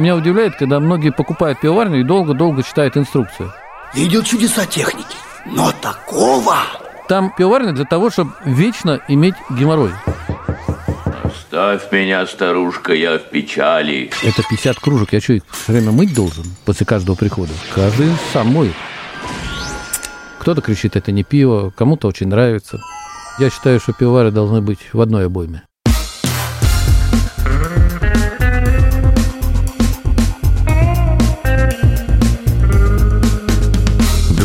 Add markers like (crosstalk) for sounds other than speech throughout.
Меня удивляет, когда многие покупают пивоварню и долго-долго читают инструкцию. Видел чудеса техники, но такого... Там пивоварня для того, чтобы вечно иметь геморрой. Оставь меня, старушка, я в печали. Это 50 кружек. Я что, их все время мыть должен после каждого прихода? Каждый сам моет. Кто-то кричит, это не пиво, кому-то очень нравится. Я считаю, что пивовары должны быть в одной обойме.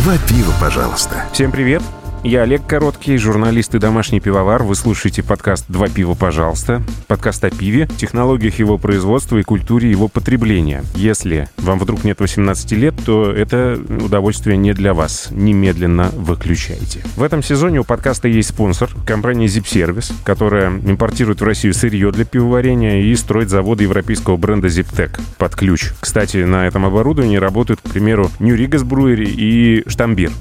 Два пива, пожалуйста. Всем привет! Я Олег Короткий, журналист и домашний пивовар. Вы слушаете подкаст «Два пива, пожалуйста». Подкаст о пиве, технологиях его производства и культуре его потребления. Если вам вдруг нет 18 лет, то это удовольствие не для вас. Немедленно выключайте. В этом сезоне у подкаста есть спонсор, компания Zip Service, которая импортирует в Россию сырье для пивоварения и строит заводы европейского бренда ZipTech под ключ. Кстати, на этом оборудовании работают, к примеру, New Rigas Brewery и Штамбир.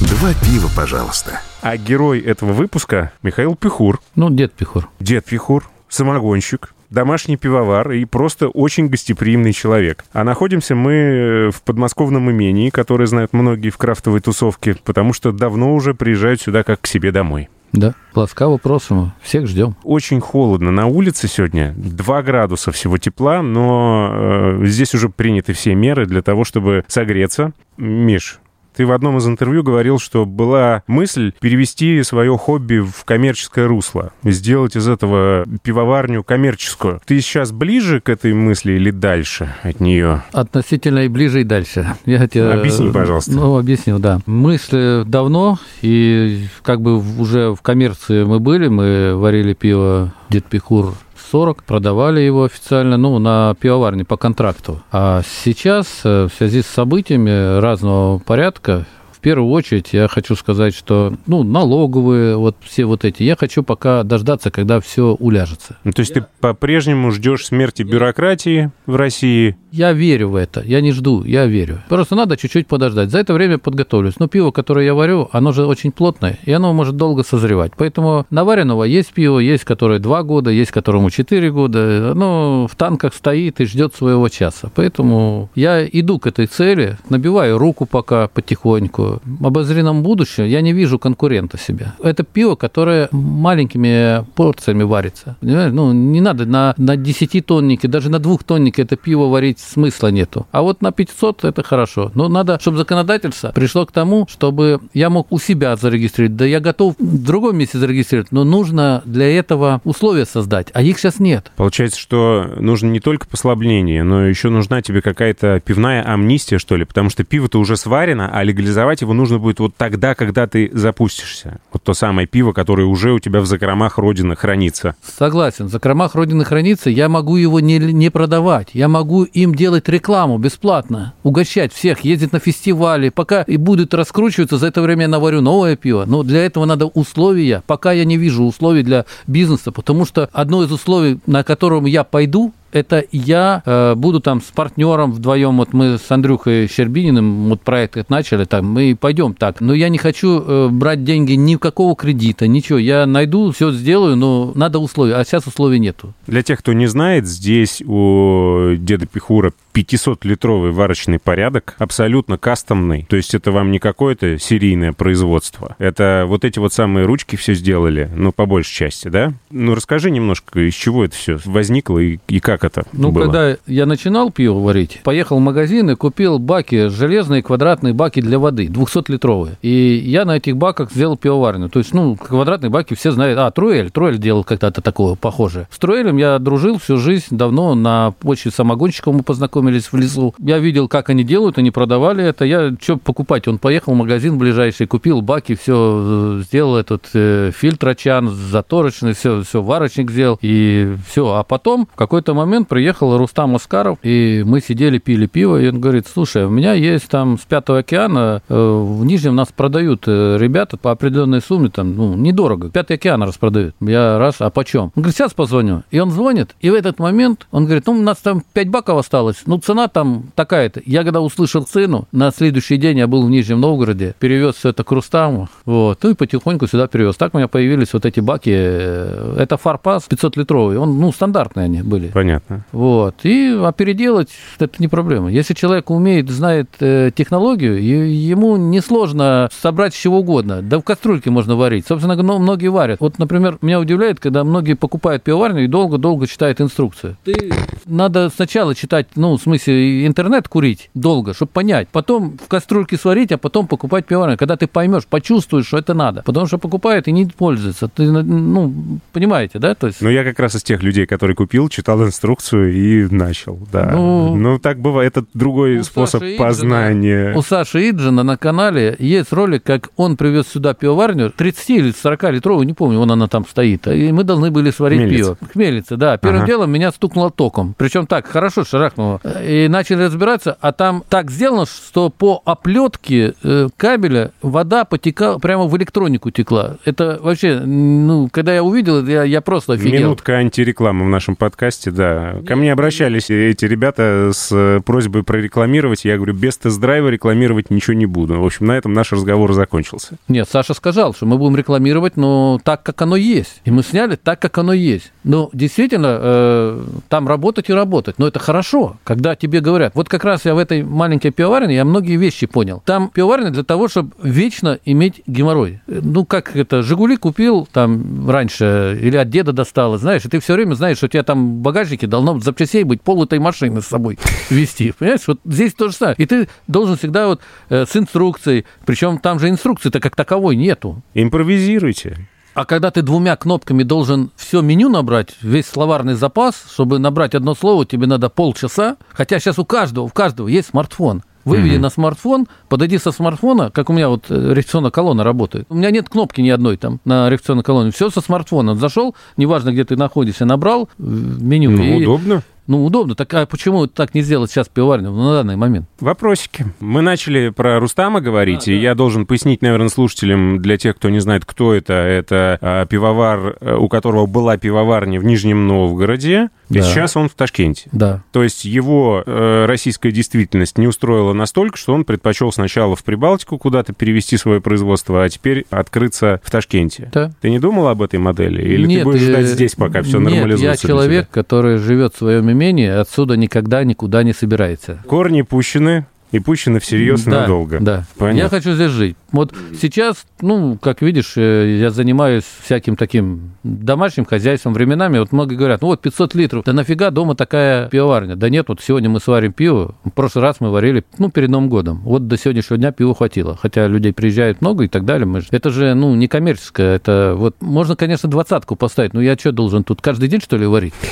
Два пива, пожалуйста. А герой этого выпуска Михаил Пихур. Ну, дед Пихур. Дед Пихур, самогонщик, домашний пивовар и просто очень гостеприимный человек. А находимся мы в подмосковном имении, которое знают многие в крафтовой тусовке, потому что давно уже приезжают сюда как к себе домой. Да, ласкаво просим. Всех ждем. Очень холодно на улице сегодня. 2 градуса всего тепла, но э, здесь уже приняты все меры для того, чтобы согреться. Миш, ты в одном из интервью говорил, что была мысль перевести свое хобби в коммерческое русло, сделать из этого пивоварню коммерческую. Ты сейчас ближе к этой мысли или дальше от нее? Относительно и ближе, и дальше. Я тебе, Объясни, пожалуйста. Ну, объясню, да. Мысль давно, и как бы уже в коммерции мы были, мы варили пиво Дед Пихур 40, продавали его официально, ну, на пивоварне по контракту. А сейчас, в связи с событиями разного порядка, в первую очередь я хочу сказать, что ну, налоговые, вот все вот эти, я хочу пока дождаться, когда все уляжется. Ну, то есть я... ты по-прежнему ждешь смерти бюрократии в России? Я верю в это, я не жду, я верю. Просто надо чуть-чуть подождать. За это время подготовлюсь. Но пиво, которое я варю, оно же очень плотное, и оно может долго созревать. Поэтому наваренного есть пиво, есть которое два года, есть которому четыре года. Оно в танках стоит и ждет своего часа. Поэтому я иду к этой цели, набиваю руку пока потихоньку. В обозримом будущем я не вижу конкурента себе. Это пиво, которое маленькими порциями варится. Ну, не надо на, на 10 тоннике, даже на двух тоннике это пиво варить смысла нету. А вот на 500 это хорошо. Но надо, чтобы законодательство пришло к тому, чтобы я мог у себя зарегистрировать. Да я готов в другом месте зарегистрировать, но нужно для этого условия создать, а их сейчас нет. Получается, что нужно не только послабление, но еще нужна тебе какая-то пивная амнистия, что ли, потому что пиво-то уже сварено, а легализовать его нужно будет вот тогда, когда ты запустишься. Вот то самое пиво, которое уже у тебя в закромах Родины хранится. Согласен. В закромах Родины хранится, я могу его не, не продавать. Я могу им делать рекламу бесплатно, угощать всех, ездить на фестивали, пока и будет раскручиваться, за это время я наварю новое пиво. Но для этого надо условия. Пока я не вижу условий для бизнеса, потому что одно из условий, на котором я пойду, это я э, буду там с партнером вдвоем, вот мы с Андрюхой Щербининым вот проект этот начали, там мы пойдем так, но я не хочу э, брать деньги никакого кредита, ничего, я найду, все сделаю, но надо условия, а сейчас условий нету. Для тех, кто не знает, здесь у деда Пихура 500-литровый варочный порядок, абсолютно кастомный. То есть это вам не какое-то серийное производство. Это вот эти вот самые ручки все сделали, ну, по большей части, да? Ну, расскажи немножко, из чего это все возникло и, и как это Ну, было? когда я начинал пиво варить, поехал в магазин и купил баки, железные квадратные баки для воды, 200-литровые. И я на этих баках сделал пивоварню. То есть, ну, квадратные баки все знают. А, Труэль, Труэль делал когда-то такое похожее. С Труэлем я дружил всю жизнь давно, на почве самогонщиков мы познакомились в лесу. Я видел, как они делают, они продавали это. Я что покупать? Он поехал в магазин ближайший, купил баки, все сделал этот э, фильтр очан, заторочный, все, все, варочник сделал, и все. А потом в какой-то момент приехал Рустам Аскаров, и мы сидели, пили пиво, и он говорит, слушай, у меня есть там с Пятого океана, э, в Нижнем нас продают э, ребята по определенной сумме, там, ну, недорого. Пятый океан распродают. Я раз, а почем? Он говорит, сейчас позвоню. И он звонит, и в этот момент он говорит, ну, у нас там 5 баков осталось, ну, цена там такая-то. Я когда услышал цену, на следующий день я был в Нижнем Новгороде, перевез все это к Рустаму, вот, ну и потихоньку сюда перевез. Так у меня появились вот эти баки. Это Фарпас 500-литровый, он, ну, стандартные они были. Понятно. Понятно. Вот. И а переделать это не проблема. Если человек умеет, знает э, технологию, и ему несложно собрать с чего угодно. Да в кастрюльке можно варить. Собственно, но многие варят. Вот, например, меня удивляет, когда многие покупают пивоварню и долго-долго читают инструкцию. Ты надо сначала читать, ну, в смысле, интернет курить долго, чтобы понять. Потом в кастрюльке сварить, а потом покупать пивоварню. Когда ты поймешь, почувствуешь, что это надо. Потому что покупают и не пользуются. Ты, ну, понимаете, да? То есть... Ну, я как раз из тех людей, который купил, читал инструкцию и начал, да. Ну, ну так бывает. Это другой способ Саши познания. Иджина, у Саши Иджина на канале есть ролик, как он привез сюда пивоварню, 30 или 40 литровую, не помню, вон она там стоит. И мы должны были сварить Хмельница. пиво. Хмельница, да. Первым ага. делом меня стукнуло током. Причем так, хорошо шарахнуло. И начали разбираться, а там так сделано, что по оплетке э, кабеля вода потекала, прямо в электронику текла. Это вообще, ну, когда я увидел, я, я просто офигел. Минутка антирекламы в нашем подкасте, да. Ко мне обращались эти ребята с э, просьбой прорекламировать. Я говорю, без тест-драйва рекламировать ничего не буду. В общем, на этом наш разговор закончился. Нет, Саша сказал, что мы будем рекламировать, но так, как оно есть. И мы сняли так, как оно есть. Но действительно, э, там работать и работать. Но это хорошо, когда тебе говорят. Вот как раз я в этой маленькой пивоварне, я многие вещи понял. Там пивоварня для того, чтобы вечно иметь геморрой. Ну, как это, «Жигули» купил там раньше или от деда достало, знаешь, и ты все время знаешь, что у тебя там в багажнике должно запчастей быть пол этой машины с собой вести. Понимаешь, вот здесь то же самое. И ты должен всегда вот э, с инструкцией, причем там же инструкции-то как таковой нету. Импровизируйте. А когда ты двумя кнопками должен все меню набрать, весь словарный запас, чтобы набрать одно слово, тебе надо полчаса. Хотя сейчас у каждого, у каждого есть смартфон. Выведи mm-hmm. на смартфон, подойди со смартфона, как у меня вот э, реакционная колонна работает. У меня нет кнопки ни одной там на реакционной колонне. Все со смартфона. Зашел, неважно, где ты находишься, набрал меню. Ну, и... удобно. Ну, удобно. Так, а почему так не сделать сейчас пивоварню на данный момент? Вопросики. Мы начали про Рустама говорить, а, и да. я должен пояснить, наверное, слушателям, для тех, кто не знает, кто это. Это а, пивовар, э, у которого была пивоварня в Нижнем Новгороде, да. и сейчас он в Ташкенте. Да. То есть его э, российская действительность не устроила настолько, что он предпочел сначала в Прибалтику куда-то перевести свое производство, а теперь открыться в Ташкенте. Да. Ты не думал об этой модели? Или нет, ты будешь ждать э, здесь, пока все нет, нормализуется? я человек, который живет в своем менее отсюда никогда никуда не собирается. Корни пущены, и пущены всерьез да, надолго. Да. Понятно. Я хочу здесь жить. Вот сейчас, ну, как видишь, э, я занимаюсь всяким таким домашним хозяйством временами. Вот многие говорят, ну вот 500 литров, да нафига дома такая пивоварня? Да нет, вот сегодня мы сварим пиво, в прошлый раз мы варили, ну, перед Новым годом. Вот до сегодняшнего дня пива хватило. Хотя людей приезжает много и так далее. Мы же... Это же, ну, не коммерческое. Это вот, можно, конечно, двадцатку поставить, но я что, должен тут каждый день, что ли, варить? (laughs)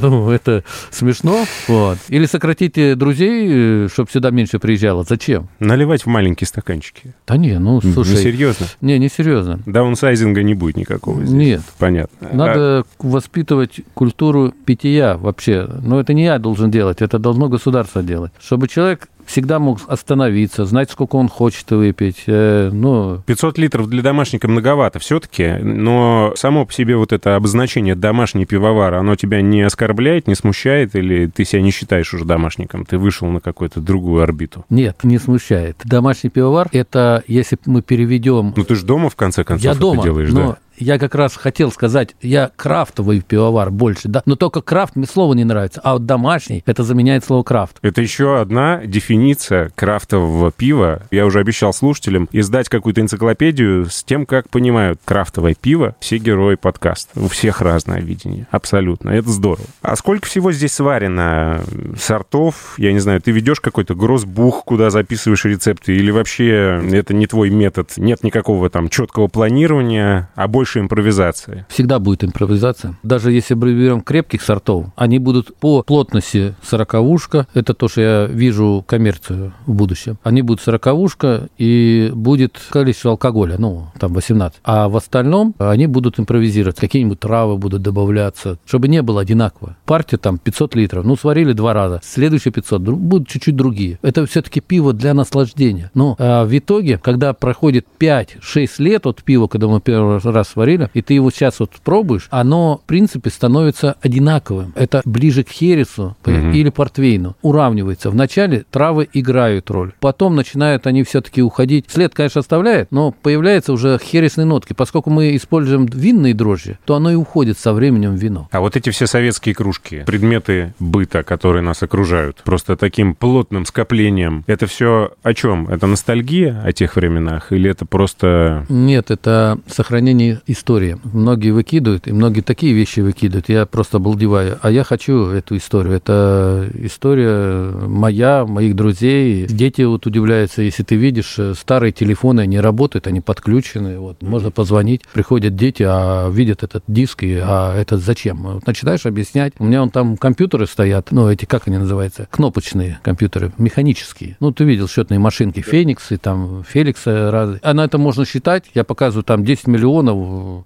Ну, это смешно. Вот. Или сократите друзей, э, чтобы сюда меньше приезжало. Зачем? Наливать в маленькие стаканчики. Да не, ну, слушай. Не серьезно? Не, не серьезно. Даунсайзинга не будет никакого здесь. Нет. Понятно. Надо а... воспитывать культуру питья вообще. Но это не я должен делать, это должно государство делать. Чтобы человек всегда мог остановиться, знать, сколько он хочет выпить. Э, ну... 500 литров для домашника многовато все-таки, но само по себе вот это обозначение «домашний пивовар», оно тебя не оскорбляет, не смущает, или ты себя не считаешь уже домашником? Ты вышел на какую-то другую орбиту? Нет, не смущает. Домашний пивовар – это, если мы переведем... Ну ты же дома, в конце концов, Я дома, делаешь, но да? Я как раз хотел сказать, я крафтовый пивовар больше, да, но только крафт мне слово не нравится, а вот домашний, это заменяет слово крафт. Это еще одна дефиниция крафтового пива. Я уже обещал слушателям издать какую-то энциклопедию с тем, как понимают крафтовое пиво все герои подкаста. У всех разное видение, абсолютно, это здорово. А сколько всего здесь сварено сортов? Я не знаю, ты ведешь какой-то гроссбух, куда записываешь рецепты, или вообще это не твой метод, нет никакого там четкого планирования, а больше больше импровизации. Всегда будет импровизация. Даже если мы берем крепких сортов, они будут по плотности сороковушка. Это то, что я вижу коммерцию в будущем. Они будут сороковушка и будет количество алкоголя, ну, там 18. А в остальном они будут импровизировать. Какие-нибудь травы будут добавляться, чтобы не было одинаково. Партия там 500 литров. Ну, сварили два раза. Следующие 500 будут чуть-чуть другие. Это все-таки пиво для наслаждения. Но а в итоге, когда проходит 5-6 лет от пива, когда мы первый раз сварили, и ты его сейчас вот пробуешь, оно, в принципе, становится одинаковым. Это ближе к хересу Мгм. или портвейну. Уравнивается. Вначале травы играют роль. Потом начинают они все-таки уходить. След, конечно, оставляет, но появляются уже хересные нотки. Поскольку мы используем винные дрожжи, то оно и уходит со временем в вино. А вот эти все советские кружки, предметы быта, которые нас окружают, просто таким плотным скоплением, это все о чем? Это ностальгия о тех временах или это просто... Нет, это сохранение истории. Многие выкидывают, и многие такие вещи выкидывают. Я просто обалдеваю. А я хочу эту историю. Это история моя, моих друзей. Дети вот удивляются, если ты видишь, э, старые телефоны не работают, они подключены. Вот, можно позвонить. Приходят дети, а видят этот диск, и а это зачем? Вот начинаешь объяснять. У меня вон там компьютеры стоят, ну, эти, как они называются? Кнопочные компьютеры, механические. Ну, ты видел счетные машинки, Фениксы, там, Феликса разные. А на это можно считать. Я показываю там 10 миллионов,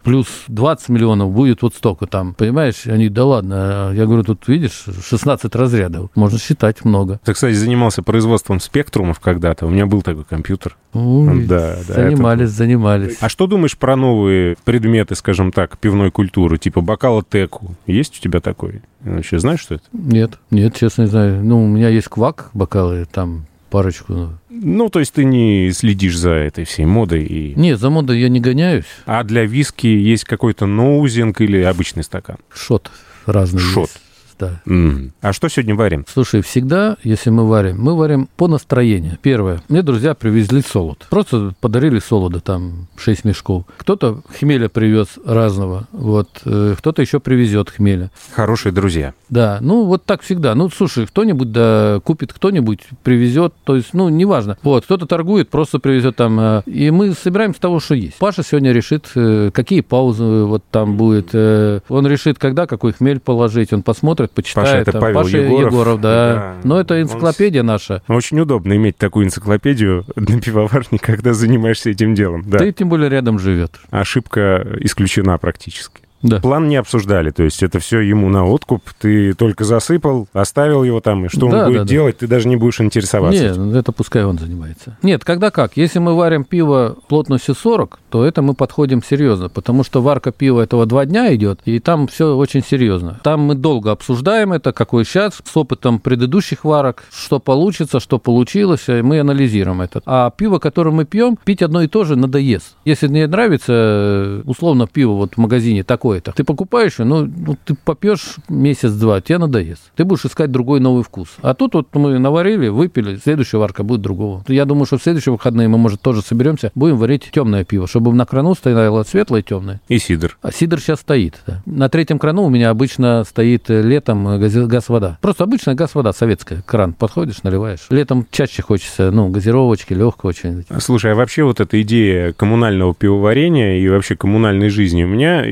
плюс 20 миллионов будет вот столько там. Понимаешь? Они, да ладно. Я говорю, тут видишь, 16 разрядов. Можно считать много. Ты, кстати, занимался производством спектрумов когда-то. У меня был такой компьютер. Ой, Да, да, занимались, занимались. А что думаешь про новые предметы, скажем так, пивной культуры, типа бокала теку? Есть у тебя такой? Вообще знаешь, что это? Нет, нет, честно не знаю. Ну, у меня есть квак, бокалы, там парочку. ну. Ну, то есть ты не следишь за этой всей модой и... Нет, за модой я не гоняюсь. А для виски есть какой-то ноузинг или обычный стакан? Шот разный Шот. есть. Да. М. А что сегодня варим? Слушай, всегда, если мы варим, мы варим по настроению. Первое. Мне друзья привезли солод. Просто подарили солода, там, 6 мешков. Кто-то хмеля привез разного, вот. э, Кто-то еще привезет хмеля. Хорошие друзья. Да, ну вот так всегда. Ну, слушай, кто-нибудь да купит, кто-нибудь привезет, то есть, ну, неважно. Вот, кто-то торгует, просто привезет там. э, И мы собираем с того, что есть. Паша сегодня решит, э, какие паузы вот там будет. Он решит, когда какой хмель положить. Он посмотрит, почитает. Паша, это. Павел Паша Егоров. да. Да. Но это Он энциклопедия наша. Очень удобно иметь такую энциклопедию (laughs) на пивоварне, когда занимаешься этим делом. Да. Ты тем более рядом живет. Ошибка исключена практически. Да. План не обсуждали, то есть это все ему на откуп, ты только засыпал, оставил его там, и что Да, он будет да, да. делать, ты даже не будешь интересоваться. Нет, это пускай он занимается. Нет, когда как? Если мы варим пиво плотностью 40, то это мы подходим серьезно, потому что варка пива этого два дня идет, и там все очень серьезно. Там мы долго обсуждаем это, какой сейчас, с опытом предыдущих варок, что получится, что получилось, и мы анализируем это. А пиво, которое мы пьем, пить одно и то же надоест. Если не нравится, э, условно, пиво вот в магазине такое-то, ты покупаешь его, ну, ну, ты попьешь месяц-два, тебе надоест. Ты будешь искать другой новый вкус. А тут вот мы наварили, выпили, следующая варка будет другого. Я думаю, что в следующие выходные мы, может, тоже соберемся, будем варить темное пиво, чтобы на крану стояло светлое и темное. И сидр. А сидр сейчас стоит. да. На третьем крану у меня обычно стоит э, летом э, газ-вода. Просто обычная газ-вода советская. Кран подходишь, наливаешь. Летом чаще хочется, ну, газировочки, легкого чего-нибудь. Слушай, а вообще вот эта идея коммунального пивоварения и вообще коммунальной жизни у меня...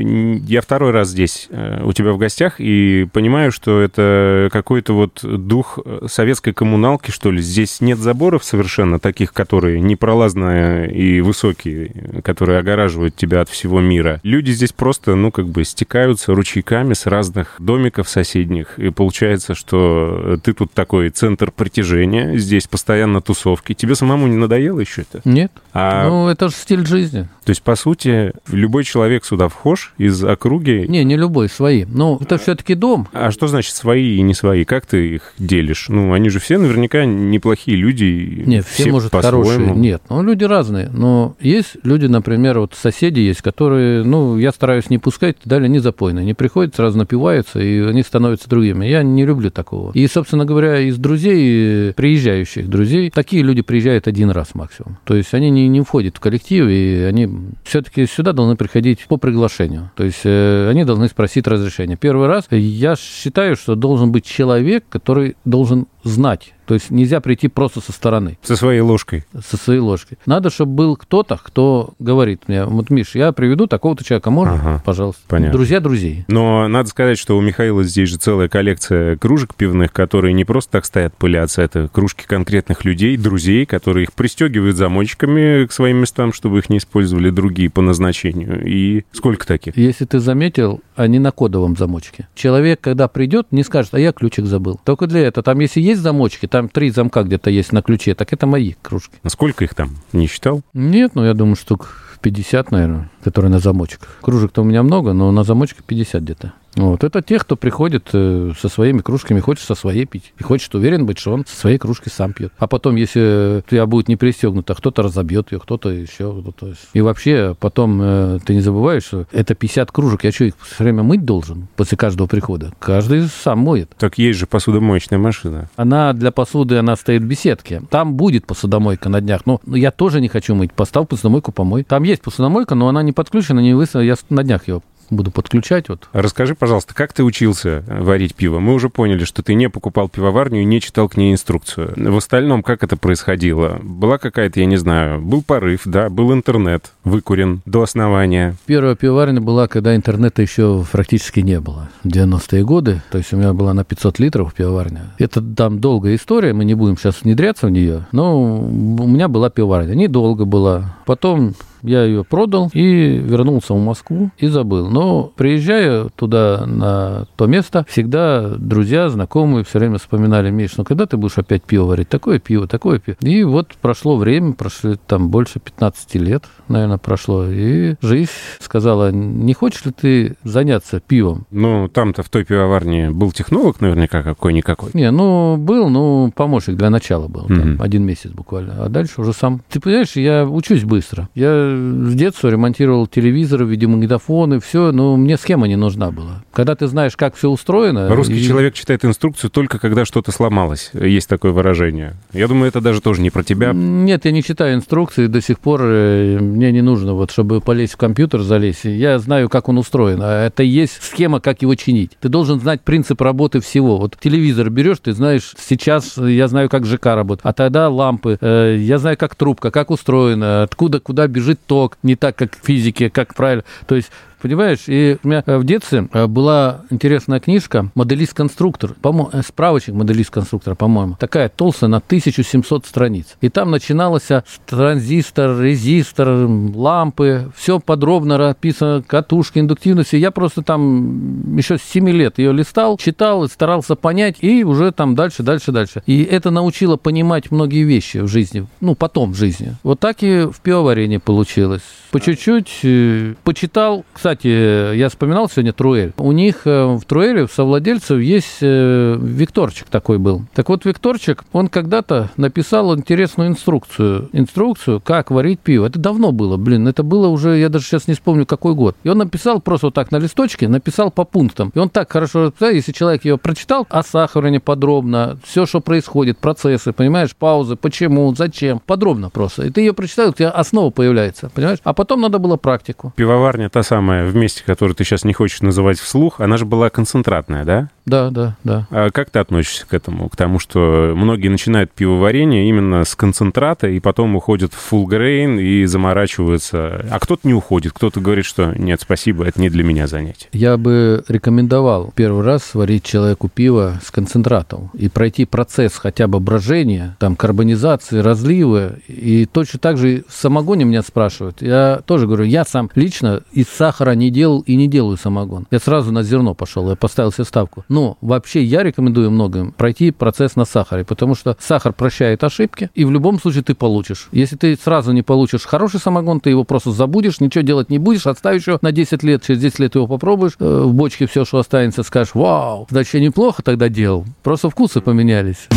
Я второй раз здесь э, у тебя в гостях и понимаю, что это какой-то вот дух э, советской коммуналки, что ли. Здесь нет заборов совершенно таких, которые непролазные и высокие, которые огораживают тебя от всего мира. Люди здесь просто, ну, как бы стекаются ручейками с разных домиков соседних. И получается, что ты тут такой центр притяжения, здесь постоянно тусовки. Тебе самому не надоело еще это? Нет? А, Ну, это же стиль жизни. То есть, по сути, любой человек сюда вхож из округи. Не, не любой, свои. Ну, это все-таки дом. А что значит свои и не свои? Как ты их делишь? Ну, они же все наверняка неплохие люди. Нет, все, может, по-своему. хорошие. Нет, ну, люди разные. Но есть люди, например, вот соседи есть, которые, ну, я стараюсь не пускать, далее не запойные. Не приходят, сразу напиваются, и они становятся другими. Я не люблю такого. И, собственно говоря, из друзей, приезжающих друзей, такие люди приезжают один раз максимум. То есть они не, не входят в коллектив, и они все-таки сюда должны приходить по приглашению. То есть э, они должны спросить разрешение. Первый раз я считаю, что должен быть человек, который должен знать. То есть нельзя прийти просто со стороны Со своей ложкой. со своей ложкой. Надо, чтобы был кто-то, кто говорит мне, вот, Миш, я приведу такого-то человека, можно? Ага, Пожалуйста. понятно. Друзья друзей. Но надо сказать, что у Михаила здесь же целая коллекция кружек пивных, которые не просто так стоят пылятся, это кружки конкретных людей, друзей, которые их пристегивают замочками к своим местам, чтобы их не использовали другие по назначению. И сколько таких? Если ты заметил, они на кодовом замочке. Человек, когда придет, не скажет, а я ключик забыл. Только для этого. Там, если есть замочки, там три замка где-то есть на ключе, так это мои кружки. А Сколько их там? Не считал? Нет, ну я думаю, штук 50, наверное, которые на замочек. Кружек-то у меня много, но на замочке 50 где-то. Вот. Это те, кто приходит э, со своими кружками, хочет со своей пить. И хочет уверен быть, что он со своей кружкой сам пьет. А потом, если у тебя будет не пристегнуто, кто-то разобьет ее, кто-то еще. Кто-то... И вообще, потом э, ты не забываешь, что это 50 кружек. Я что, их все время мыть должен после каждого прихода? Каждый сам моет. Так есть же посудомоечная машина. Она для посуды, она стоит в беседке. Там будет посудомойка на днях. Но я тоже не хочу мыть. Поставь посудомойку, помой. Там есть посудомойка, но она не подключена, не высо. Я на днях ее буду подключать. Вот. Расскажи, пожалуйста, как ты учился варить пиво? Мы уже поняли, что ты не покупал пивоварню и не читал к ней инструкцию. В остальном, как это происходило? Была какая-то, я не знаю, был порыв, да, был интернет выкурен до основания. Первая пивоварня была, когда интернета еще практически не было. 90-е годы. То есть у меня была на 500 литров пивоварня. Это там долгая история, мы не будем сейчас внедряться в нее. Но у меня была пивоварня. Недолго была. Потом я ее продал и вернулся в Москву и забыл. Но приезжая туда, на то место, всегда друзья, знакомые все время вспоминали, Миш, ну когда ты будешь опять пиво варить? Такое пиво, такое пиво. И вот прошло время, прошли там больше 15 лет, наверное, прошло. И жизнь сказала, не хочешь ли ты заняться пивом? Ну, там-то в той пивоварне был технолог наверняка какой-никакой. Не, ну, был, ну, помощник для начала был. Там, mm-hmm. один месяц буквально. А дальше уже сам. Ты понимаешь, я учусь быстро. Я с детства ремонтировал телевизоры, видеомагнитофоны, все, но мне схема не нужна была. Когда ты знаешь, как все устроено... Русский и... человек читает инструкцию только когда что-то сломалось. Есть такое выражение. Я думаю, это даже тоже не про тебя. Нет, я не читаю инструкции до сих пор. Э, мне не нужно, вот, чтобы полезть в компьютер, залезть. Я знаю, как он устроен. А это есть схема, как его чинить. Ты должен знать принцип работы всего. Вот телевизор берешь, ты знаешь, сейчас я знаю, как ЖК работает. А тогда лампы. Э, я знаю, как трубка, как устроена, откуда, куда бежит ток не так, как в физике, как правильно. То есть Понимаешь, и у меня э, в детстве э, была интересная книжка «Моделист-конструктор», э, справочник «Моделист-конструктора», по-моему. Такая толстая, на 1700 страниц. И там начиналось транзистор, резистор, лампы, все подробно описано, катушки, индуктивности. Я просто там еще с 7 лет ее листал, читал старался понять, и уже там дальше, дальше, дальше. И это научило понимать многие вещи в жизни, ну, потом в жизни. Вот так и в пивоварении получилось. По чуть-чуть почитал, кстати, я вспоминал сегодня Труэль. У них э, в Труэле, в совладельцев, есть э, Викторчик такой был. Так вот, Викторчик, он когда-то написал интересную инструкцию. Инструкцию, как варить пиво. Это давно было, блин, это было уже, я даже сейчас не вспомню, какой год. И он написал просто вот так на листочке, написал по пунктам. И он так хорошо, если человек ее прочитал, о сахаре подробно, все, что происходит, процессы, понимаешь, паузы, почему, зачем, подробно просто. И ты ее прочитал, у тебя основа появляется, понимаешь? А потом надо было практику. Пивоварня та самая в месте, которое ты сейчас не хочешь называть вслух, она же была концентратная, да? Да, да, да. А как ты относишься к этому? К тому, что многие начинают пивоварение именно с концентрата и потом уходят в full grain и заморачиваются. А кто-то не уходит, кто-то говорит, что нет, спасибо, это не для меня занятие. Я бы рекомендовал первый раз сварить человеку пиво с концентратом и пройти процесс хотя бы брожения, там, карбонизации, разлива. И точно так же в самогоне меня спрашивают. Я тоже говорю, я сам лично из сахара не делал и не делаю самогон. Я сразу на зерно пошел, я поставил себе ставку. Но но вообще я рекомендую многим пройти процесс на сахаре, потому что сахар прощает ошибки, и в любом случае ты получишь. Если ты сразу не получишь хороший самогон, ты его просто забудешь, ничего делать не будешь, отставишь его на 10 лет, через 10 лет его попробуешь, э, в бочке все, что останется, скажешь, вау, значит, я неплохо тогда делал. Просто вкусы поменялись.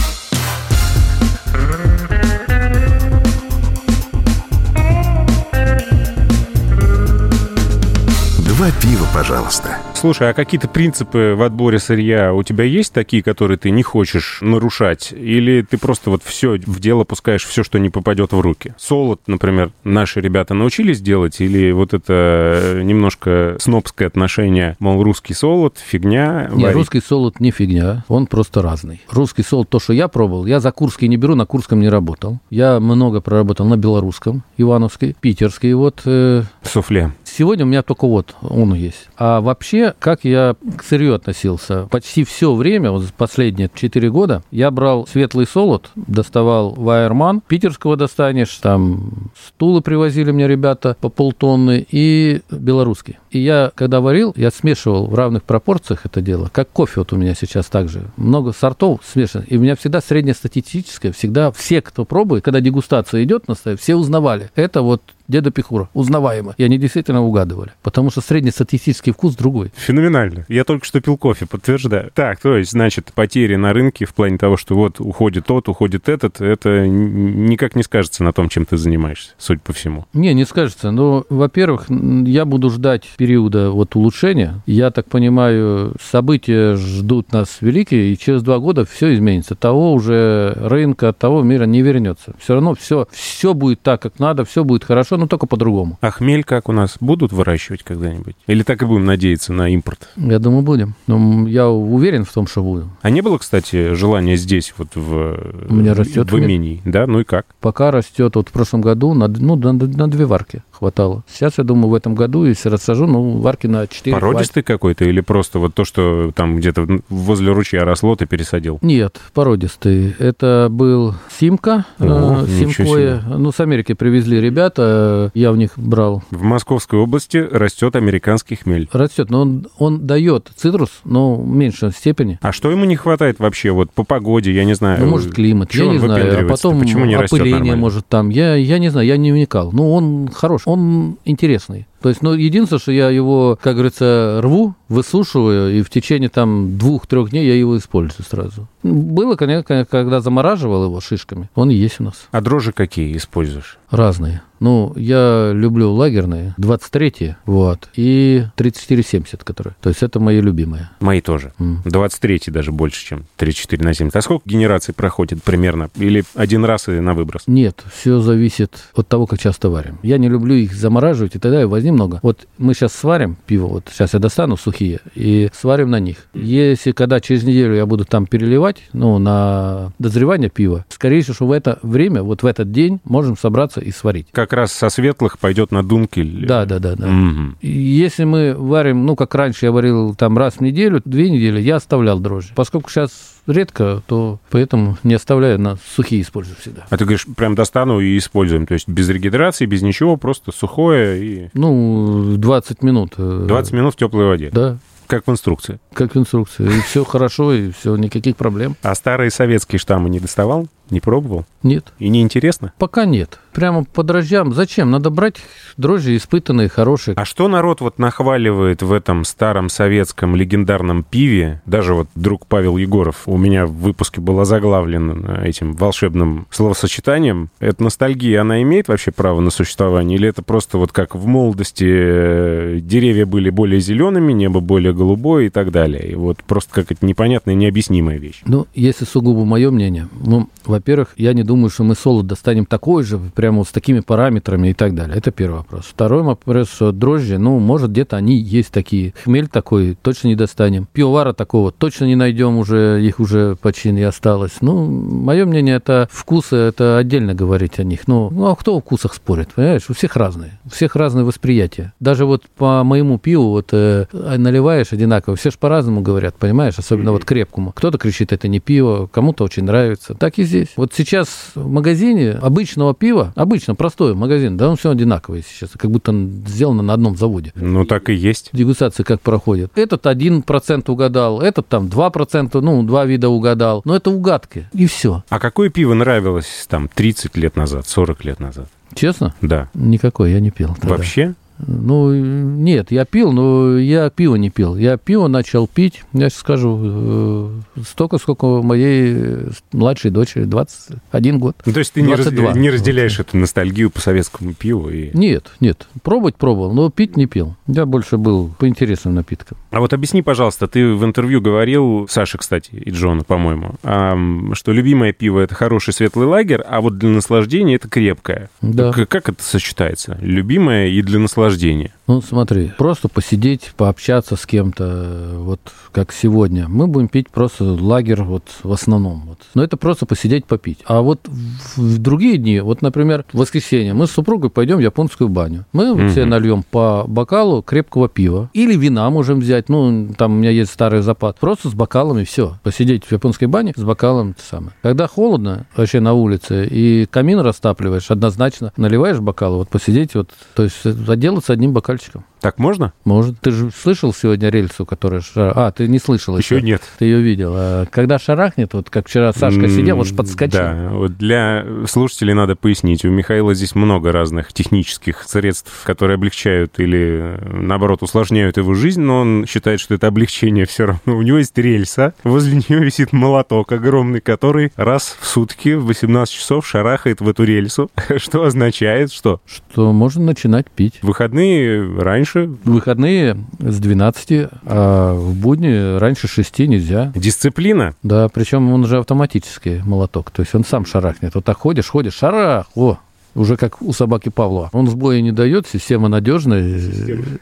Два пива, пожалуйста. Слушай, а какие-то принципы в отборе сырья у тебя есть такие, которые ты не хочешь нарушать? Или ты просто вот все в дело пускаешь, все, что не попадет в руки? Солод, например, наши ребята научились делать? Или вот это немножко снобское отношение, мол, русский солод, фигня? Не, варить? русский солод не фигня, он просто разный. Русский солод, то, что я пробовал, я за Курский не беру, на Курском не работал. Я много проработал на белорусском, Ивановский, питерский, вот... Э... Суфле. Сегодня у меня только вот он есть. А как я к сырью относился? Почти все время, вот последние 4 года, я брал светлый солод, доставал Вайерман, питерского достанешь, там стулы привозили мне ребята по полтонны и белорусский. И я, когда варил, я смешивал в равных пропорциях это дело, как кофе вот у меня сейчас также. Много сортов смешано. И у меня всегда среднестатистическое, всегда все, кто пробует, когда дегустация идет на столе, все узнавали. Это вот деда Пихура, узнаваемо. И они действительно угадывали, потому что среднестатистический вкус другой. Феноменально. Я только что пил кофе, подтверждаю. Так, то есть, значит, потери на рынке в плане того, что вот уходит тот, уходит этот, это никак не скажется на том, чем ты занимаешься, судя по всему. Не, не скажется. Но, во-первых, я буду ждать периода вот улучшения. Я так понимаю, события ждут нас великие, и через два года все изменится. Того уже рынка, того мира не вернется. Все равно все, все будет так, как надо, все будет хорошо, но только по-другому. А хмель как у нас? Будут выращивать когда-нибудь? Или так и будем надеяться на импорт? Я думаю, будем. Но я уверен в том, что будем. А не было, кстати, желания здесь, вот в, У меня растет в хмель. имении? Да, ну и как? Пока растет, вот в прошлом году на, ну, на, на две варки хватало. Сейчас, я думаю, в этом году, если рассажу, ну, варки на 4 Породистый какой-то или просто вот то, что там где-то возле ручья росло, ты пересадил? Нет, породистый. Это был Симка, О, э, Симкоя. Ну, с Америки привезли ребята, я в них брал. В Московской области растет американский хмель. Растет, но он, он дает цитрус, но в меньшей степени. А что ему не хватает вообще вот по погоде, я не знаю. Ну, может, климат, Чё я не знаю. А потом Почему не опыление, может, там. Я, я не знаю, я не вникал. Ну, он хорош, он интересный. То есть, ну, единственное, что я его, как говорится, рву, высушиваю, и в течение там двух-трех дней я его использую сразу. Было, конечно, когда замораживал его шишками. Он и есть у нас. А дрожжи какие используешь? Разные. Ну, я люблю лагерные, 23 вот, и 3470, которые. То есть это мои любимые. Мои тоже. М. 23 даже больше, чем 34 на 70. А сколько генераций проходит примерно? Или один раз и на выброс? Нет, все зависит от того, как часто варим. Я не люблю их замораживать, и тогда и возни много. Вот мы сейчас сварим пиво, вот сейчас я достану сухие, и сварим на них. Если когда через неделю я буду там переливать, ну, на дозревание пива, скорее всего, что в это время, вот в этот день можем собраться и сварить. Как раз со светлых пойдет на дункель. Да, да, да, да. И Если мы варим, ну, как раньше я варил там раз в неделю, две недели, я оставлял дрожжи. Поскольку сейчас редко, то поэтому не оставляю, на сухие использую всегда. А ты говоришь, прям достану и используем. То есть без регидрации, без ничего, просто сухое и Ну, 20 минут. э, 20 минут в теплой воде. Да, Как в инструкции. как инструкция. И все хорошо, и все, никаких проблем. А старые советские штаммы не доставал? Не пробовал? Нет. И не интересно? Пока нет. Прямо по дрожжам. Зачем? Надо брать дрожжи испытанные, хорошие. А что народ вот нахваливает в этом старом советском легендарном пиве? Даже вот друг Павел Егоров у меня в выпуске было заглавлено этим волшебным словосочетанием. Эта ностальгия, она имеет вообще право на существование? Или это просто вот как в молодости э, деревья были более зелеными, небо более голубое и так далее? И вот просто какая-то непонятная, необъяснимая вещь. Ну, если сугубо мое мнение, ну, во-первых, я не думаю, что мы солод достанем такой же, прямо вот с такими параметрами и так далее. Это первый вопрос. Второй вопрос, что дрожжи, ну, может, где-то они есть такие. Хмель такой точно не достанем. Пивовара такого точно не найдем уже, их уже почти не осталось. Ну, мое мнение, это вкусы, это отдельно говорить о них. Ну, ну а кто о вкусах спорит, понимаешь? У всех разные. У всех разные восприятия. Даже вот по моему пиву, вот э, наливаешь одинаково, все же по-разному говорят, понимаешь? Особенно вот крепкому. Кто-то кричит, это не пиво, кому-то очень нравится. Так и здесь. Вот сейчас в магазине обычного пива, обычно простой магазин, да, он все одинаковый сейчас, как будто он сделано на одном заводе. Ну, так и есть. Дегустация как проходит. Этот 1% угадал, этот там 2%, ну, два вида угадал. Но это угадки, и все. А какое пиво нравилось там 30 лет назад, 40 лет назад? Честно? Да. Никакой я не пил. тогда. Вообще? Ну, нет, я пил, но я пиво не пил. Я пиво начал пить, я сейчас скажу, э, столько, сколько моей э, младшей дочери, 21 год. Ну, то есть ты не, раз- 22. не разделяешь эту ностальгию по советскому пиву? И... Нет, нет, пробовать пробовал, но пить не пил. Я больше был по интересным напиткам. А вот объясни, пожалуйста, ты в интервью говорил, Саше, кстати, и Джону, по-моему, что любимое пиво — это хороший светлый лагерь, а вот для наслаждения — это крепкое. Да. К- Как это сочетается? Любимое и для наслаждения? Ну, смотри, просто посидеть, пообщаться с кем-то, вот как сегодня. Мы будем пить просто лагерь вот в основном. Вот. Но это просто посидеть, попить. А вот в, другие дни, вот, например, в воскресенье, мы с супругой пойдем в японскую баню. Мы себе нальем по бокалу крепкого пива. Или вина можем взять. Ну, там у меня есть старый запас. Просто с бокалами все. Посидеть в японской бане с бокалом это самое. Когда холодно, вообще на улице, и камин растапливаешь, однозначно наливаешь бокал, вот посидеть, вот, то есть отделаться одним бокальчиком. Так можно? Может. Ты же слышал сегодня рельсу, которая... шара- А, ты не слышал Еще нет. Ты ее видел. А когда шарахнет, вот как вчера Сашка сидел, вот подскочил. Да, вот для слушателей надо пояснить. У Михаила здесь много разных технических средств, которые облегчают или, наоборот, усложняют его жизнь, но он считает, что это облегчение все равно. У него есть рельса, возле нее висит молоток огромный, который раз в сутки в 18 часов шарахает в эту рельсу, (laughs) что означает, что Что можно начинать пить. в выходные раньше В выходные с 12, а в будни раньше 6 нельзя. дисциплина. Да, причем он же автоматический молоток. То есть он сам шарахнет. Вот так ходишь, ходишь, шарах, о, уже как у собаки Павлова. Он сбоя не дает, система надежная.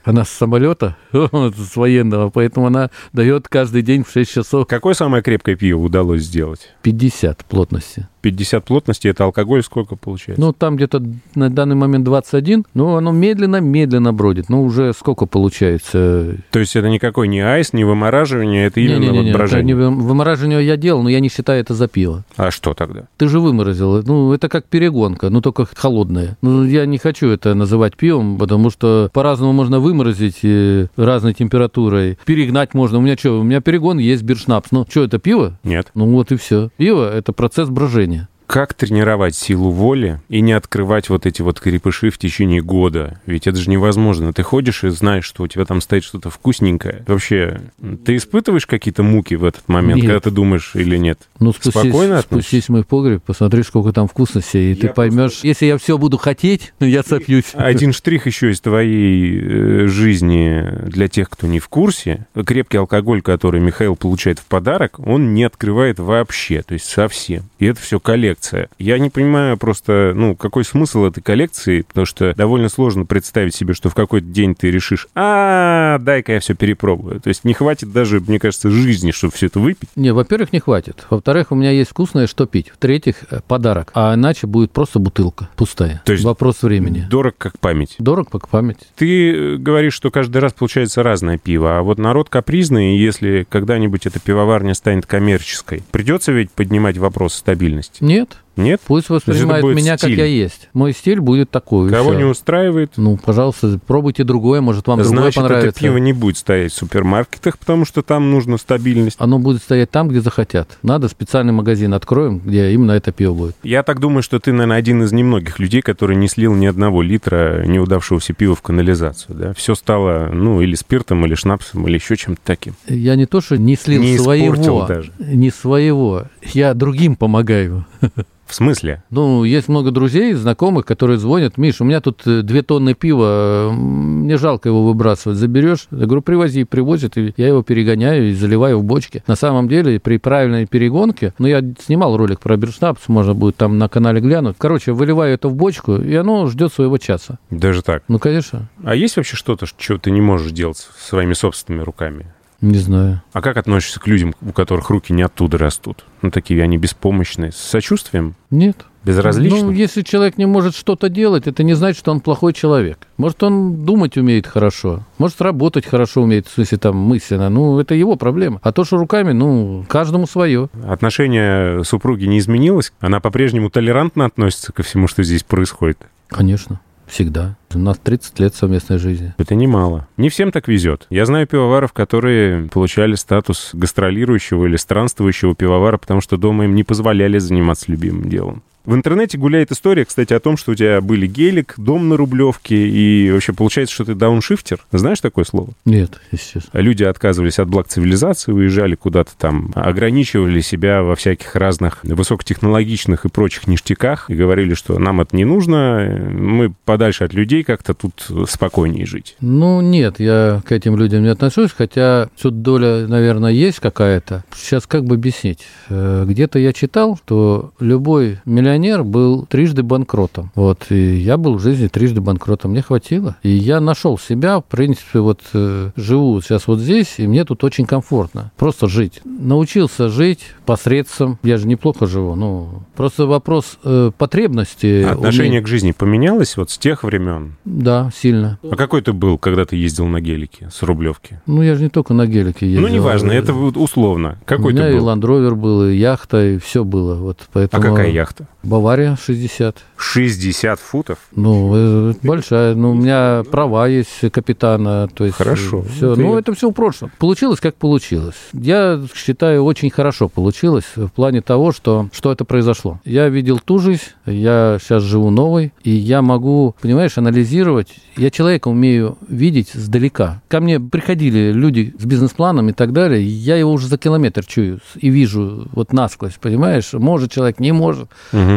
Она с самолета, (laughs) с военного, поэтому она дает каждый день в 6 часов Какое самое крепкое пиво удалось сделать? 50 плотности. 50 плотности, это алкоголь сколько получается? Ну, там где-то на данный момент 21, но оно медленно-медленно бродит. Ну, уже сколько получается? То есть это никакой не айс, не вымораживание, это именно Не-не-не, вот это брожение. не вы- вымораживание я делал, но я не считаю это за пиво. А что тогда? Ты же выморозил. Ну, это как перегонка, ну, только холодная. Ну, я не хочу это называть пивом, потому что по-разному можно выморозить э, разной температурой. Перегнать можно. У меня что, у меня перегон есть биршнапс. Ну, что, это пиво? Нет. Ну, вот и все. Пиво – это процесс брожения. Как тренировать силу воли и не открывать вот эти вот крепыши в течение года? Ведь это же невозможно. Ты ходишь и знаешь, что у тебя там стоит что-то вкусненькое. Вообще, ты испытываешь какие-то муки в этот момент, Нет. когда ты думаешь или нет? Ну, спустись, Спокойно относишься? спустись в мой погреб, посмотри, сколько там вкусностей, и ты Я поймешь, если я все буду хотеть, я сопьюсь. Один штрих еще из твоей э, жизни для тех, кто не в курсе. Крепкий алкоголь, который Михаил получает в подарок, он не открывает вообще, то есть совсем. И это все коллекция. Я не понимаю просто, ну, какой смысл этой коллекции, потому что довольно сложно представить себе, что в какой-то день ты решишь, а, дай-ка я все перепробую. То есть не хватит даже, мне кажется, жизни, чтобы все это выпить. Не, во-первых, не хватит. Во-вторых, у меня есть вкусное, что пить. В-третьих, э, подарок. А иначе будет просто бутылка пустая. То есть Вопрос времени. Дорог как память. Дорог как память. Ты э, говоришь, что каждый раз получается разное пиво, а вот народ капризный, и если когда-нибудь эта пивоварня станет коммерческой, придется ведь поднимать вопрос стабильности. Нет. out Нет? Пусть воспринимает меня, стиль. как я есть. Мой стиль будет такой. Кого не устраивает, Ну, пожалуйста, пробуйте другое, может, вам другое значит, это понравится. пиво не будет стоять в супермаркетах, потому что там нужна стабильность. Оно будет стоять там, где захотят. Надо специальный магазин откроем, где именно это пиво будет. Я так думаю, что ты, наверное, один из немногих людей, который не слил ни одного литра неудавшегося пива в канализацию. Да? Все стало, ну, или спиртом, или шнапсом, или еще чем-то таким. Я не то, что не слил Не своего, даже. не своего, я другим помогаю. (laughs) В смысле? Ну, есть много друзей, знакомых, которые звонят. Миш, у меня тут э, две тонны пива, мне жалко его выбрасывать. Заберешь? Я говорю, привози, привозят, и я его перегоняю и заливаю в бочки. На самом деле, при правильной перегонке, ну, я снимал ролик про Бершнапс, можно будет там на канале глянуть. Короче, выливаю это в бочку, и оно ждет своего часа. Даже так. Ну, конечно, А есть вообще что-то, что ты не можешь делать своими собственными руками? Не знаю. А как относишься к людям, у которых руки не оттуда растут? Ну, такие они беспомощные. С сочувствием? Нет. Безразлично? Ну, если человек не может что-то делать, это не значит, что он плохой человек. Может, он думать умеет хорошо, может, работать хорошо умеет, в смысле, там, мысленно. Ну, это его проблема. А то, что руками, ну, каждому свое. Отношение супруги не изменилось? Она по-прежнему толерантно относится ко всему, что здесь происходит? Конечно, всегда. У нас 30 лет совместной жизни. Это немало. Не всем так везет. Я знаю пивоваров, которые получали статус гастролирующего или странствующего пивовара, потому что дома им не позволяли заниматься любимым делом. В интернете гуляет история, кстати, о том, что у тебя были гелик, дом на Рублевке, и вообще получается, что ты дауншифтер. Знаешь такое слово? Нет, честно. Люди отказывались от благ цивилизации, уезжали куда-то там, ограничивали себя во всяких разных высокотехнологичных и прочих ништяках и говорили, что нам это не нужно, мы подальше от людей как-то тут спокойнее жить. Ну, нет, я к этим людям не отношусь, хотя тут доля, наверное, есть какая-то. Сейчас как бы объяснить? Э, Где-то я читал, что любой миллионер был трижды банкротом. Вот, и я был в жизни трижды банкротом, мне хватило. И я нашел себя, в принципе, вот э, живу сейчас вот здесь, и мне тут очень комфортно. Просто жить. Научился жить посредством, я же неплохо живу, ну, просто вопрос э, потребности. Отношение умения. к жизни поменялось вот с тех времен? Да, сильно. А какой ты был, когда ты ездил на гелике с Рублевки? Ну, я же не только на гелике ездил. Ну, неважно, это условно. Какой У меня ты и был? Land Rover был, и яхта, и все было. Вот А поэтому... какая яхта? Бавария 60. 60 футов? Ну, э, большая. Ну, у меня права есть капитана. То есть Хорошо. Все. Ну, я- это все в прошлом. Получилось, как получилось. Я считаю, очень хорошо получилось в плане того, что, что это произошло. Я видел ту жизнь, я сейчас живу новой, и я могу, понимаешь, анализировать. Я человека умею видеть сдалека. Ко мне приходили люди с бизнес-планом и так далее, и я его уже за километр чую и вижу вот насквозь, понимаешь? Может человек, не может.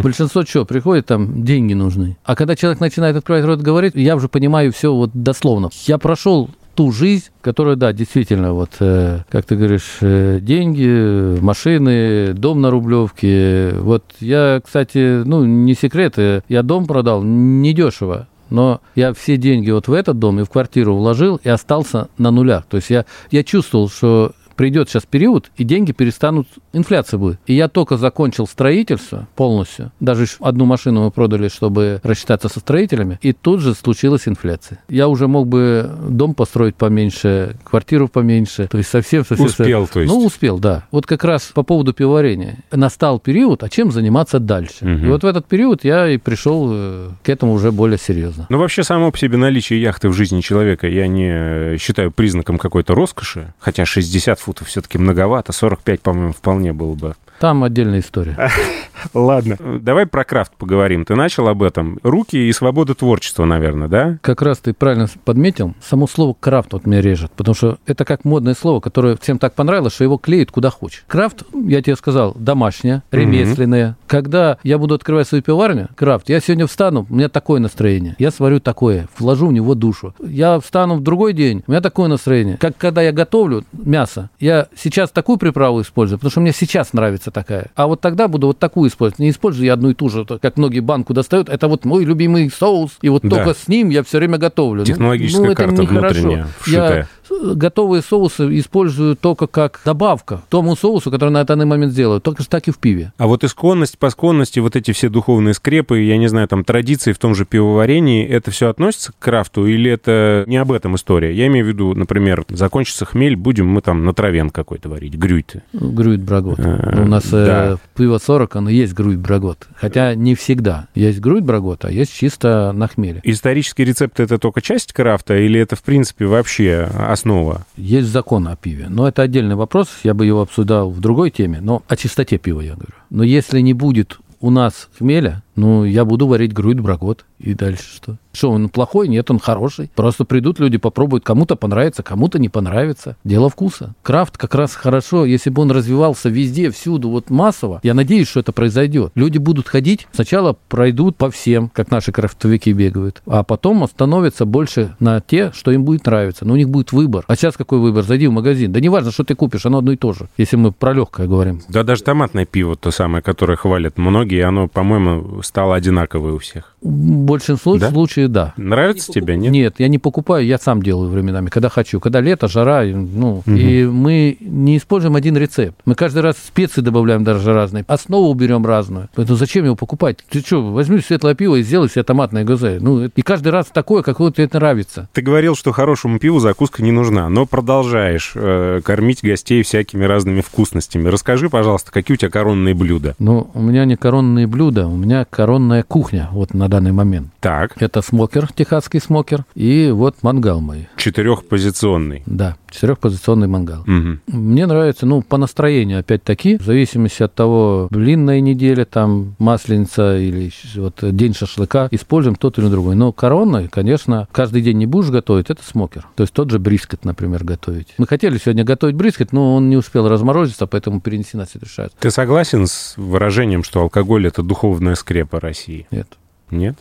Большинство что, приходит, там деньги нужны. А когда человек начинает открывать рот говорить, я уже понимаю все вот дословно. Я прошел ту жизнь, которая, да, действительно, вот, э, как ты говоришь, э, деньги, машины, дом на Рублевке. Вот я, кстати, ну, не секрет, э, я дом продал недешево. Но я все деньги вот в этот дом и в квартиру вложил и остался на нулях. То есть я, я чувствовал, что придет сейчас период, и деньги перестанут, инфляция будет. И я только закончил строительство полностью, даже одну машину мы продали, чтобы рассчитаться со строителями, и тут же случилась инфляция. Я уже мог бы дом построить поменьше, квартиру поменьше, то есть совсем... совсем Успел, то есть. Ну, успел, да. Вот как раз по поводу пивоварения. Настал период, а чем заниматься дальше? Мгм. И вот в этот период я и пришел э, к этому уже более серьезно. Ну, вообще, само по себе наличие яхты в жизни человека я не считаю признаком какой-то роскоши, хотя 60 футов все-таки многовато, 45, по-моему, вполне было бы. Там отдельная история. (laughs) Ладно. Давай про крафт поговорим. Ты начал об этом. Руки и свобода творчества, наверное, да? Как раз ты правильно подметил, само слово крафт вот меня режет, потому что это как модное слово, которое всем так понравилось, что его клеят куда хочешь. Крафт, я тебе сказал, домашнее, ремесленное. Когда я буду открывать свою пивоварню, крафт, я сегодня встану, у меня такое настроение, я сварю такое, вложу в него душу. Я встану в другой день, у меня такое настроение. Как когда я готовлю мясо, я сейчас такую приправу использую, потому что мне сейчас нравится такая. А вот тогда буду вот такую использовать. Не использую я одну и ту же, как многие банку достают. Это вот мой любимый соус, и вот Да. только с ним я все время готовлю. Ну, Технологическая это карта внутренняя, вшитая. Я готовые соусы использую только как добавка к тому соусу, который на данный момент делаю. Только что так и в пиве. А вот исконность, посконность и вот эти все духовные скрепы, я не знаю, там традиции в том же пивоварении, это все относится к крафту или это не об этом история? Я имею в виду, например, закончится хмель, будем мы там на травен какой-то варить, грюйты. Грудь брагот. Э, У нас э, да. пиво 40, оно есть грудь брагот. Хотя не всегда. Есть грудь брагот, а есть чисто на хмеле. Исторический рецепт это только часть крафта или это, в принципе, вообще основа? Есть закон о пиве. Но это отдельный вопрос, я бы его обсуждал в другой теме, но о чистоте пива я говорю. Но если не будет у нас хмеля, ну, я буду варить грудь брагот. И дальше что? Что, он плохой? Нет, он хороший. Просто придут люди, попробуют. Кому-то понравится, кому-то не понравится. Дело вкуса. Крафт как раз хорошо, если бы он развивался везде, всюду, вот массово. Я надеюсь, что это произойдет. Люди будут ходить, сначала пройдут по всем, как наши крафтовики бегают, а потом остановятся больше на те, что им будет нравиться. Но у них будет выбор. А сейчас какой выбор? Зайди в магазин. Да неважно, что ты купишь, оно одно и то же. Если мы про легкое говорим. Да даже томатное пиво, то самое, которое хвалят многие, оно, по-моему, стало одинаковое у всех. В большинстве Да? случаев, да. Нравится тебе, нет? Нет, я не покупаю, я сам делаю временами, когда хочу. Когда лето, жара, и, ну, и мы не используем один рецепт. Мы каждый раз специи добавляем даже разные, основу берем разную. Поэтому зачем его покупать? Ты что, возьми светлое пиво и сделай себе томатное ГЗ. Ну, и каждый раз такое, какое тебе это нравится. Ты говорил, что хорошему пиву закуска не нужна, но продолжаешь э, кормить гостей всякими разными вкусностями. Расскажи, пожалуйста, какие у тебя коронные блюда? Ну, у меня не коронные блюда, у меня коронная кухня вот на данный момент. Так, Это смокер, техасский смокер, и вот мангал мой. четырехпозиционный. Да, четырехпозиционный мангал. Мгм. Мне нравится, ну, по настроению, опять-таки, в зависимости от того, длинная неделя, там, масленица или вот день шашлыка, используем тот или другой. Но коронный, конечно, каждый день не будешь готовить, это смокер. То есть тот же брискет, например, готовить. Мы хотели сегодня готовить брискет, но он не успел разморозиться, поэтому перенеси на следующий раз. Ты согласен с выражением, что алкоголь — это духовная скрепа России? Нет. Нет?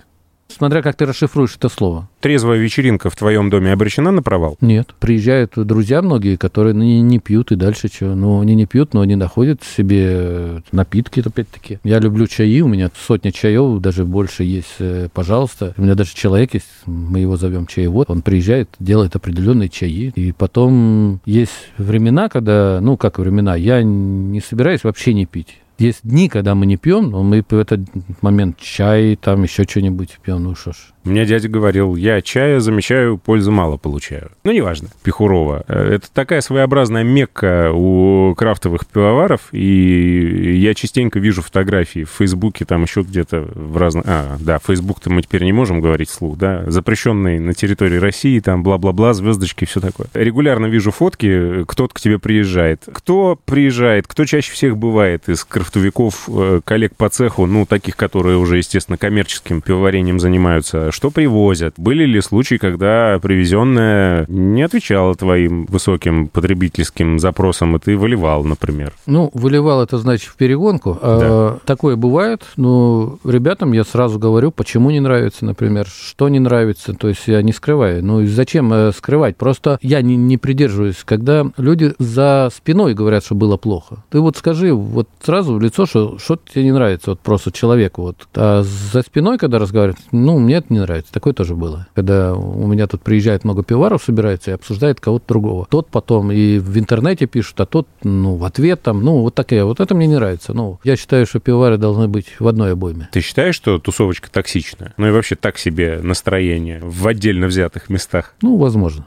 Смотря как ты расшифруешь это слово. Трезвая вечеринка в твоем доме обречена на провал? Нет. Приезжают друзья многие, которые не, не пьют и дальше что. Ну, они не пьют, но они находят себе напитки, опять-таки. Я люблю чаи, у меня сотня чаев, даже больше есть, э, пожалуйста. У меня даже человек есть, мы его зовем чаевод. Он приезжает, делает определенные чаи. И потом есть времена, когда, ну, как времена, я не собираюсь вообще не пить. Есть дни, когда мы не пьем, но мы в этот момент чай, там еще что-нибудь пьем, ну что ж. Меня дядя говорил, я чая замечаю, пользу мало получаю. Ну, неважно. Пихурова. Э, это такая своеобразная мекка у крафтовых пивоваров, и я частенько вижу фотографии в Фейсбуке, там еще где-то в разных... А, да, Фейсбук-то мы теперь не можем говорить вслух, да, запрещенный на территории России, там бла-бла-бла, звездочки, все такое. Регулярно вижу фотки, кто-то к тебе приезжает. Кто приезжает, кто чаще всех бывает из крафтовиков, э, коллег по цеху, ну, таких, которые уже, естественно, коммерческим пивоварением занимаются, что привозят? Были ли случаи, когда привезенное не отвечало твоим высоким потребительским запросам, и ты выливал, например? Ну, выливал это значит в перегонку. А Да. Такое бывает, но ребятам я сразу говорю, почему не нравится, например, что не нравится, то есть я не скрываю. Ну и зачем э, скрывать? Просто я не, не придерживаюсь, когда люди за спиной говорят, что было плохо. Ты вот скажи вот сразу в лицо, что что тебе не нравится, вот просто человеку. Вот. А за спиной, когда разговаривают, ну, мне это не нравится. Такое тоже было. Когда у меня тут приезжает много пиваров, собирается и обсуждает кого-то другого. Тот потом и в интернете пишут, а тот, ну, в ответ там, ну, вот такая. Вот это мне не нравится. Ну, я считаю, что пивовары должны быть в одной обойме. Ты считаешь, что тусовочка токсичная? Ну и вообще так себе настроение в отдельно взятых местах? Ну, возможно.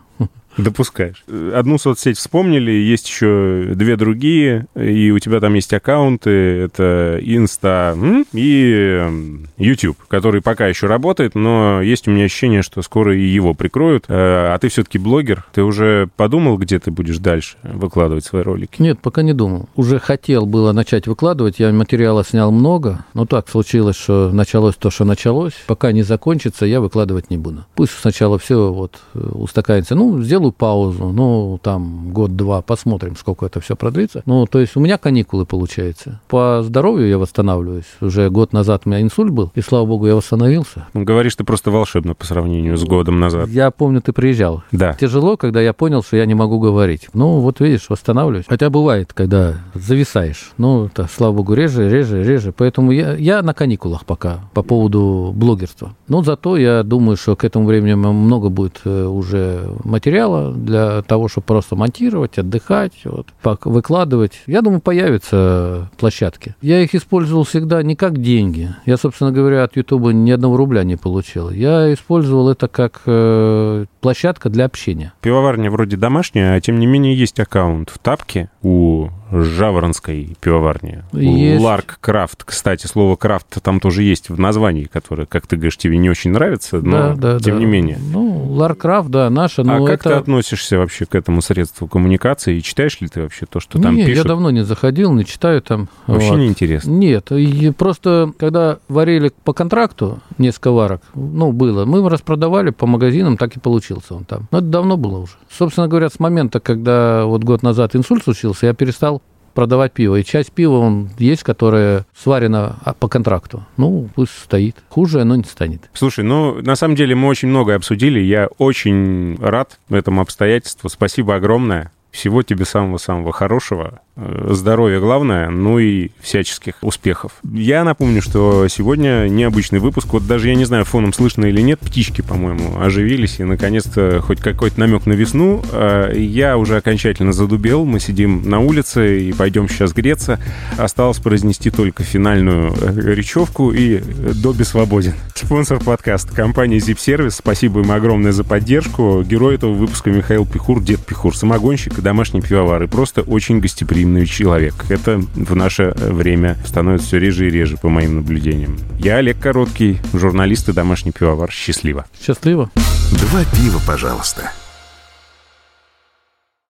Допускаешь. Одну соцсеть вспомнили, есть еще две другие, и у тебя там есть аккаунты, это Инста и эм, YouTube, который пока еще работает, но есть у меня ощущение, что скоро и его прикроют. Э, А ты все-таки блогер, ты уже подумал, где ты будешь дальше выкладывать свои ролики? Нет, пока не думал. Уже хотел было начать выкладывать, я материала снял много, но так случилось, что началось то, что началось. Пока не закончится, я выкладывать не буду. Пусть сначала все вот э, устаканится. Ну, сделаю паузу, ну, там, год-два, посмотрим, сколько это все продлится. Ну, то есть у меня каникулы, получается. По здоровью я восстанавливаюсь. Уже год назад у меня инсульт был, и, слава богу, я восстановился. Ну, Говоришь, ты просто волшебно по сравнению с годом назад. Я помню, ты приезжал. Да. Тяжело, когда я понял, что я не могу говорить. Ну, вот видишь, восстанавливаюсь. Хотя бывает, когда зависаешь. Ну, это, слава богу, реже, реже, реже. Поэтому я, я на каникулах пока по поводу блогерства. Но зато я думаю, что к этому времени много будет э, уже материала для того, чтобы просто монтировать, отдыхать, вот, выкладывать. Я думаю, появятся площадки. Я их использовал всегда не как деньги. Я, собственно говоря, от Ютуба ни одного рубля не получил. Я использовал это как э, площадка для общения. Пивоварня вроде домашняя, а тем не менее есть аккаунт в тапке у Жаворонской пивоварни. Есть. Ларк Крафт. Кстати, слово крафт там тоже есть в названии, которое, как ты говоришь, тебе не очень нравится, но да, да, тем да. не менее. Ну, Ларкрафт, да, наша, а но как ты это... относишься вообще к этому средству коммуникации? И читаешь ли ты вообще то, что там не, пишут? я давно не заходил, не читаю там. Вообще вот. не интересно. Нет, и просто когда варили по контракту несколько варок, ну, было, мы распродавали по магазинам, так и получился он там. Но это давно было уже. Собственно говоря, с момента, когда вот год назад инсульт случился, я перестал продавать пиво. И часть пива он есть, которая сварена по контракту. Ну, пусть стоит. Хуже оно не станет. Слушай, ну, на самом деле мы очень многое обсудили. Я очень рад этому обстоятельству. Спасибо огромное. Всего тебе самого-самого хорошего. Э, Здоровья главное, ну и всяческих успехов. Я напомню, что сегодня необычный выпуск. Вот даже я не знаю, фоном слышно или нет, птички, по-моему, оживились. И, наконец-то, хоть какой-то намек на весну. Э, Я уже окончательно задубел. Мы сидим на улице и пойдем сейчас греться. Осталось произнести только финальную э, речевку и Добби свободен. Спонсор подкаста компания Zip Service. Спасибо им огромное за поддержку. Герой этого выпуска Михаил Пихур, дед Пихур, самогонщик и домашний пивовар. И просто очень гостеприимный человек. Это в наше время становится все реже и реже, по моим наблюдениям. Я Олег Короткий, журналист и домашний пивовар. Счастливо. Счастливо. Два пива, пожалуйста.